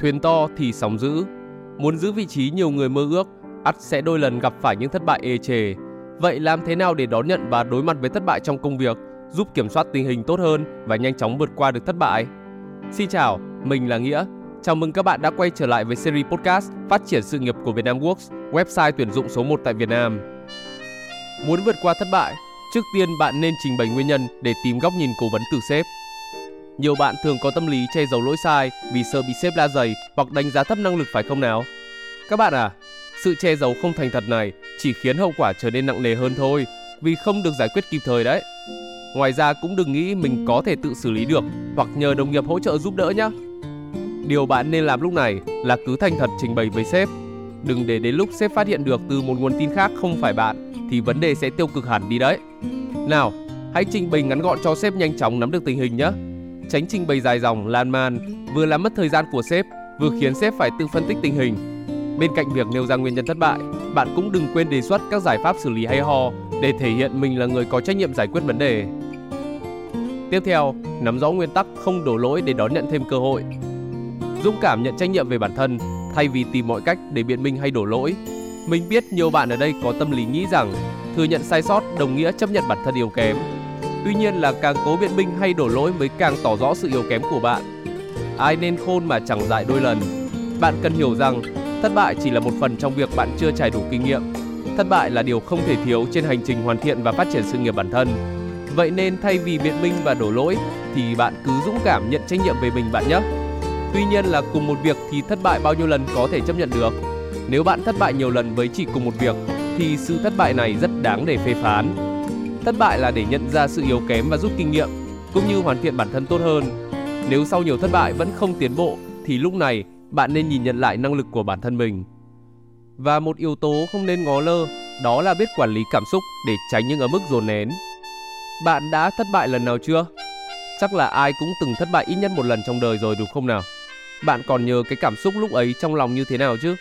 Thuyền to thì sóng dữ. Muốn giữ vị trí nhiều người mơ ước, ắt sẽ đôi lần gặp phải những thất bại ê chề. Vậy làm thế nào để đón nhận và đối mặt với thất bại trong công việc, giúp kiểm soát tình hình tốt hơn và nhanh chóng vượt qua được thất bại? Xin chào, mình là Nghĩa. Chào mừng các bạn đã quay trở lại với series podcast Phát triển sự nghiệp của Vietnam Works, website tuyển dụng số 1 tại Việt Nam. Muốn vượt qua thất bại, trước tiên bạn nên trình bày nguyên nhân để tìm góc nhìn cố vấn từ sếp. Nhiều bạn thường có tâm lý che giấu lỗi sai vì sợ bị sếp la dày hoặc đánh giá thấp năng lực phải không nào? Các bạn à, sự che giấu không thành thật này chỉ khiến hậu quả trở nên nặng nề hơn thôi vì không được giải quyết kịp thời đấy. Ngoài ra cũng đừng nghĩ mình có thể tự xử lý được hoặc nhờ đồng nghiệp hỗ trợ giúp đỡ nhé. Điều bạn nên làm lúc này là cứ thành thật trình bày với sếp. Đừng để đến lúc sếp phát hiện được từ một nguồn tin khác không phải bạn thì vấn đề sẽ tiêu cực hẳn đi đấy. Nào, hãy trình bày ngắn gọn cho sếp nhanh chóng nắm được tình hình nhé. Tránh trình bày dài dòng, lan man, vừa làm mất thời gian của sếp, vừa khiến sếp phải tự phân tích tình hình. Bên cạnh việc nêu ra nguyên nhân thất bại, bạn cũng đừng quên đề xuất các giải pháp xử lý hay ho để thể hiện mình là người có trách nhiệm giải quyết vấn đề. Tiếp theo, nắm rõ nguyên tắc không đổ lỗi để đón nhận thêm cơ hội. Dũng cảm nhận trách nhiệm về bản thân thay vì tìm mọi cách để biện minh hay đổ lỗi. Mình biết nhiều bạn ở đây có tâm lý nghĩ rằng thừa nhận sai sót đồng nghĩa chấp nhận bản thân yếu kém. Tuy nhiên là càng cố biện minh hay đổ lỗi mới càng tỏ rõ sự yếu kém của bạn. Ai nên khôn mà chẳng dại đôi lần. Bạn cần hiểu rằng, thất bại chỉ là một phần trong việc bạn chưa trải đủ kinh nghiệm. Thất bại là điều không thể thiếu trên hành trình hoàn thiện và phát triển sự nghiệp bản thân. Vậy nên thay vì biện minh và đổ lỗi, thì bạn cứ dũng cảm nhận trách nhiệm về mình bạn nhé. Tuy nhiên là cùng một việc thì thất bại bao nhiêu lần có thể chấp nhận được. Nếu bạn thất bại nhiều lần với chỉ cùng một việc, thì sự thất bại này rất đáng để phê phán. Thất bại là để nhận ra sự yếu kém và rút kinh nghiệm cũng như hoàn thiện bản thân tốt hơn. Nếu sau nhiều thất bại vẫn không tiến bộ thì lúc này bạn nên nhìn nhận lại năng lực của bản thân mình. Và một yếu tố không nên ngó lơ, đó là biết quản lý cảm xúc để tránh những ở mức dồn nén. Bạn đã thất bại lần nào chưa? Chắc là ai cũng từng thất bại ít nhất một lần trong đời rồi đúng không nào? Bạn còn nhớ cái cảm xúc lúc ấy trong lòng như thế nào chứ?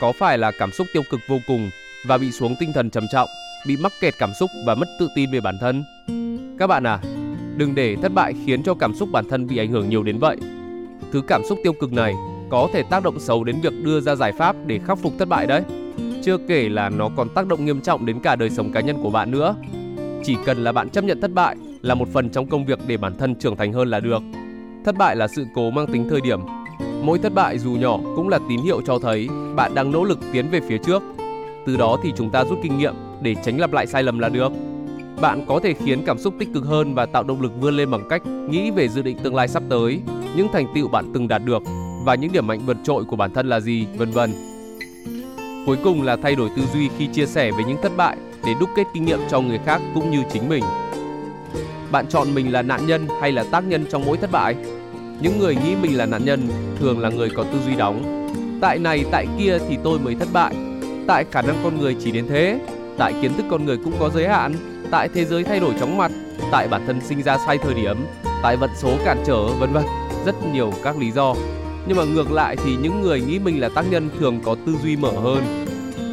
Có phải là cảm xúc tiêu cực vô cùng và bị xuống tinh thần trầm trọng, bị mắc kẹt cảm xúc và mất tự tin về bản thân? Các bạn à, đừng để thất bại khiến cho cảm xúc bản thân bị ảnh hưởng nhiều đến vậy. Thứ cảm xúc tiêu cực này có thể tác động xấu đến việc đưa ra giải pháp để khắc phục thất bại đấy. Chưa kể là nó còn tác động nghiêm trọng đến cả đời sống cá nhân của bạn nữa. Chỉ cần là bạn chấp nhận thất bại là một phần trong công việc để bản thân trưởng thành hơn là được. Thất bại là sự cố mang tính thời điểm. Mỗi thất bại dù nhỏ cũng là tín hiệu cho thấy bạn đang nỗ lực tiến về phía trước. Từ đó thì chúng ta rút kinh nghiệm để tránh lặp lại sai lầm là được. Bạn có thể khiến cảm xúc tích cực hơn và tạo động lực vươn lên bằng cách nghĩ về dự định tương lai sắp tới, những thành tựu bạn từng đạt được và những điểm mạnh vượt trội của bản thân là gì, vân vân. Cuối cùng là thay đổi tư duy khi chia sẻ về những thất bại để đúc kết kinh nghiệm cho người khác cũng như chính mình. Bạn chọn mình là nạn nhân hay là tác nhân trong mỗi thất bại? Những người nghĩ mình là nạn nhân thường là người có tư duy đóng. Tại này tại kia thì tôi mới thất bại. Tại khả năng con người chỉ đến thế. Tại kiến thức con người cũng có giới hạn. Tại thế giới thay đổi chóng mặt. Tại bản thân sinh ra sai thời điểm. Tại vận số cản trở vân vân. Rất nhiều các lý do. Nhưng mà ngược lại thì những người nghĩ mình là tác nhân thường có tư duy mở hơn.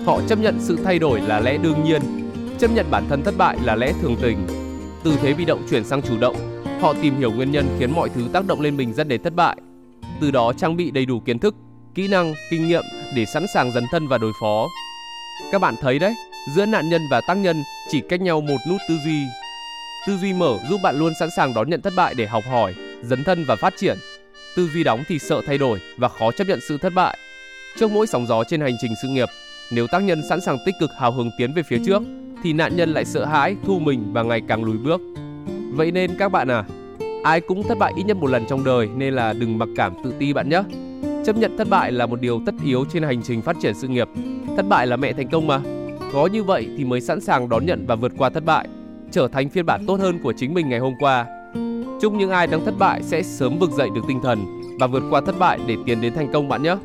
Họ chấp nhận sự thay đổi là lẽ đương nhiên, chấp nhận bản thân thất bại là lẽ thường tình. Từ thế bị động chuyển sang chủ động, họ tìm hiểu nguyên nhân khiến mọi thứ tác động lên mình dẫn đến thất bại. Từ đó trang bị đầy đủ kiến thức, kỹ năng, kinh nghiệm để sẵn sàng dấn thân và đối phó. Các bạn thấy đấy, giữa nạn nhân và tác nhân chỉ cách nhau một nút tư duy. Tư duy mở giúp bạn luôn sẵn sàng đón nhận thất bại để học hỏi, dấn thân và phát triển. Tư duy đóng thì sợ thay đổi và khó chấp nhận sự thất bại. Trước mỗi sóng gió trên hành trình sự nghiệp, nếu tác nhân sẵn sàng tích cực hào hứng tiến về phía trước, thì nạn nhân lại sợ hãi, thu mình và ngày càng lùi bước. Vậy nên các bạn à, ai cũng thất bại ít nhất một lần trong đời nên là đừng mặc cảm tự ti bạn nhé. Chấp nhận thất bại là một điều tất yếu trên hành trình phát triển sự nghiệp. Thất bại là mẹ thành công mà. Có như vậy thì mới sẵn sàng đón nhận và vượt qua thất bại, trở thành phiên bản tốt hơn của chính mình ngày hôm qua. Chúc những ai đang thất bại sẽ sớm vực dậy được tinh thần và vượt qua thất bại để tiến đến thành công bạn nhé.